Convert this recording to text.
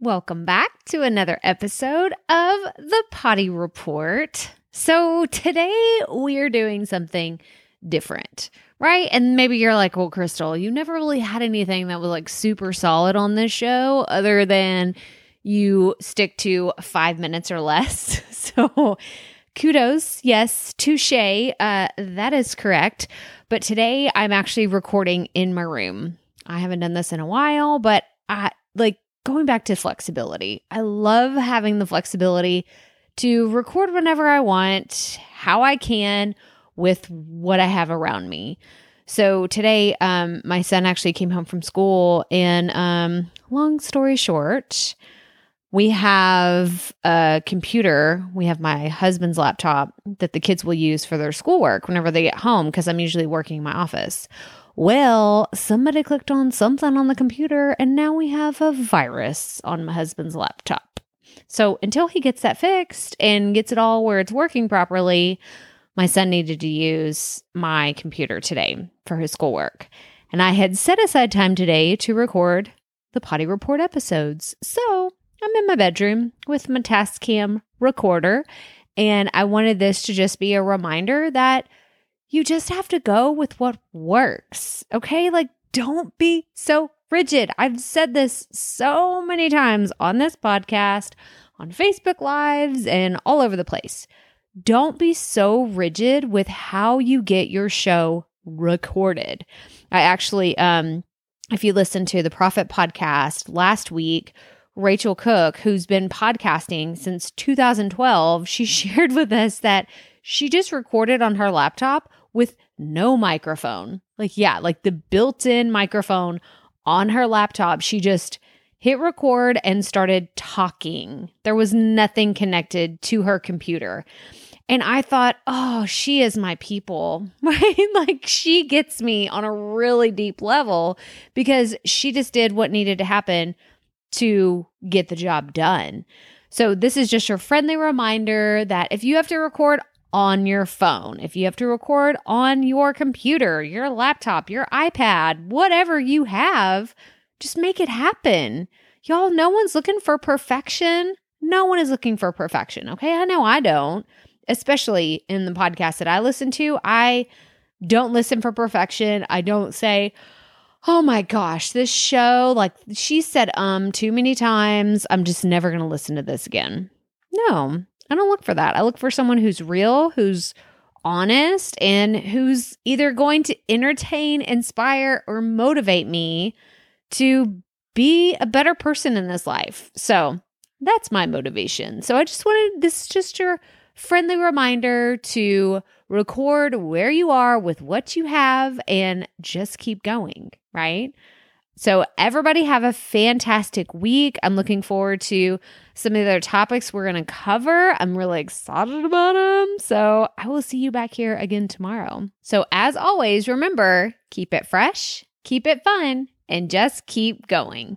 Welcome back to another episode of the Potty Report. So, today we're doing something different, right? And maybe you're like, well, Crystal, you never really had anything that was like super solid on this show other than you stick to five minutes or less. So, kudos. Yes, touche. Uh, that is correct. But today I'm actually recording in my room. I haven't done this in a while, but I like going back to flexibility. I love having the flexibility to record whenever I want, how I can, with what I have around me. So today, um, my son actually came home from school, and um, long story short, we have a computer. We have my husband's laptop that the kids will use for their schoolwork whenever they get home because I'm usually working in my office. Well, somebody clicked on something on the computer, and now we have a virus on my husband's laptop. So until he gets that fixed and gets it all where it's working properly, my son needed to use my computer today for his schoolwork. And I had set aside time today to record the Potty Report episodes. So I'm in my bedroom with my Tascam recorder. And I wanted this to just be a reminder that you just have to go with what works. Okay. Like, don't be so rigid. I've said this so many times on this podcast, on Facebook Lives, and all over the place. Don't be so rigid with how you get your show recorded. I actually, um, if you listen to the Profit podcast last week, Rachel Cook, who's been podcasting since 2012, she shared with us that she just recorded on her laptop with no microphone. Like, yeah, like the built in microphone on her laptop. She just hit record and started talking. There was nothing connected to her computer. And I thought, oh, she is my people, right? like she gets me on a really deep level because she just did what needed to happen to get the job done. So, this is just your friendly reminder that if you have to record on your phone, if you have to record on your computer, your laptop, your iPad, whatever you have, just make it happen. Y'all, no one's looking for perfection. No one is looking for perfection. Okay. I know I don't, especially in the podcast that I listen to. I don't listen for perfection. I don't say, oh my gosh, this show, like she said um too many times. I'm just never going to listen to this again. No, I don't look for that. I look for someone who's real, who's honest, and who's either going to entertain, inspire, or motivate me to be a better person in this life. So that's my motivation. So I just wanted this is just your friendly reminder to record where you are with what you have and just keep going, right? So, everybody have a fantastic week. I'm looking forward to some of the other topics we're going to cover. I'm really excited about them. So, I will see you back here again tomorrow. So, as always, remember keep it fresh, keep it fun, and just keep going.